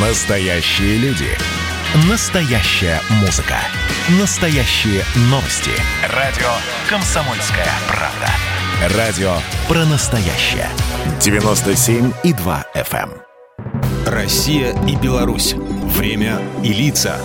Настоящие люди. Настоящая музыка. Настоящие новости. Радио «Комсомольская правда». Радио про настоящее. 97,2 FM. эм. Россия и Беларусь. Время и лица.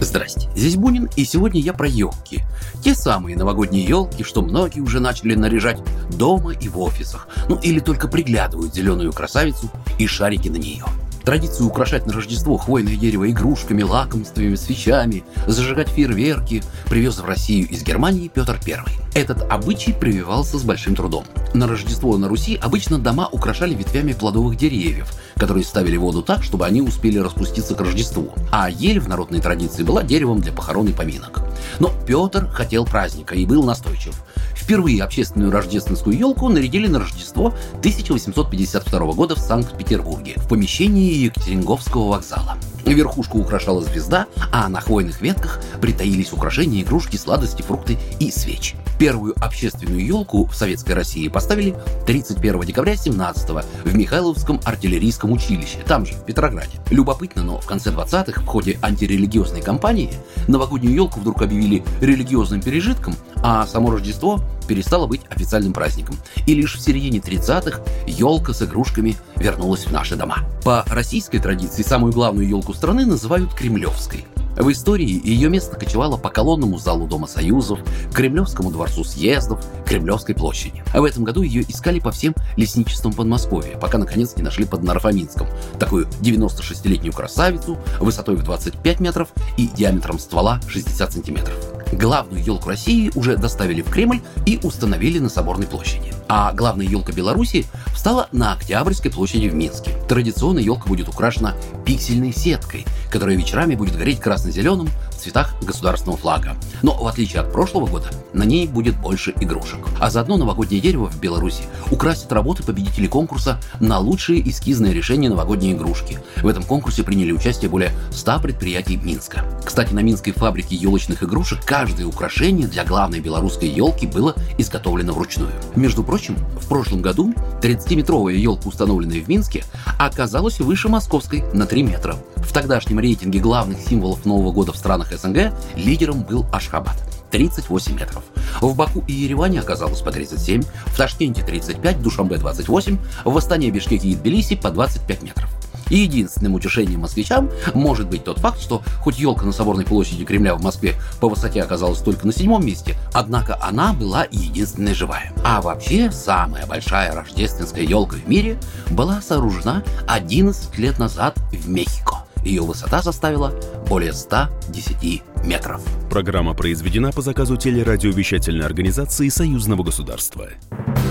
Здрасте, здесь Бунин, и сегодня я про елки. Те самые новогодние елки, что многие уже начали наряжать дома и в офисах. Ну или только приглядывают зеленую красавицу и шарики на нее. Традицию украшать на Рождество хвойное дерево игрушками, лакомствами, свечами, зажигать фейерверки привез в Россию из Германии Петр I. Этот обычай прививался с большим трудом. На Рождество на Руси обычно дома украшали ветвями плодовых деревьев, которые ставили воду так, чтобы они успели распуститься к Рождеству. А ель в народной традиции была деревом для похорон и поминок. Но Петр хотел праздника и был настойчив. Впервые общественную рождественскую елку нарядили на Рождество 1852 года в Санкт-Петербурге в помещении Екатеринговского вокзала. Верхушку украшала звезда, а на хвойных ветках притаились украшения, игрушки, сладости, фрукты и свечи. Первую общественную елку в Советской России поставили 31 декабря 17 в Михайловском артиллерийском училище, там же, в Петрограде. Любопытно, но в конце 20-х в ходе антирелигиозной кампании новогоднюю елку вдруг объявили религиозным пережитком, а само Рождество перестало быть официальным праздником. И лишь в середине 30-х елка с игрушками вернулась в наши дома. По российской традиции самую главную елку страны называют Кремлевской. В истории ее место кочевало по колонному залу Дома Союзов, Кремлевскому дворцу съездов, Кремлевской площади. А в этом году ее искали по всем лесничествам Подмосковья, пока наконец не нашли под Нарфаминском. Такую 96-летнюю красавицу высотой в 25 метров и диаметром ствола 60 сантиметров. Главную елку России уже доставили в Кремль и установили на Соборной площади. А главная елка Беларуси встала на Октябрьской площади в Минске. Традиционно елка будет украшена пиксельной сеткой, которая вечерами будет гореть красно-зеленым цветах государственного флага. Но в отличие от прошлого года, на ней будет больше игрушек. А заодно новогоднее дерево в Беларуси украсит работы победителей конкурса на лучшие эскизные решения новогодней игрушки. В этом конкурсе приняли участие более 100 предприятий Минска. Кстати, на Минской фабрике елочных игрушек каждое украшение для главной белорусской елки было изготовлено вручную. Между прочим, в прошлом году 30-метровая елка, установленная в Минске, оказалась выше московской на 3 метра. В тогдашнем рейтинге главных символов Нового года в странах СНГ лидером был Ашхабад. 38 метров. В Баку и Ереване оказалось по 37, в Ташкенте 35, в Душамбе 28, в Астане, Бишкеке и Тбилиси по 25 метров. И единственным утешением москвичам может быть тот факт, что хоть елка на Соборной площади Кремля в Москве по высоте оказалась только на седьмом месте, однако она была единственной живая. А вообще, самая большая рождественская елка в мире была сооружена 11 лет назад в Мехико. Ее высота составила более 110 метров. Программа произведена по заказу телерадиовещательной организации Союзного государства.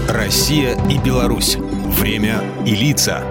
Россия и Беларусь. Время и лица.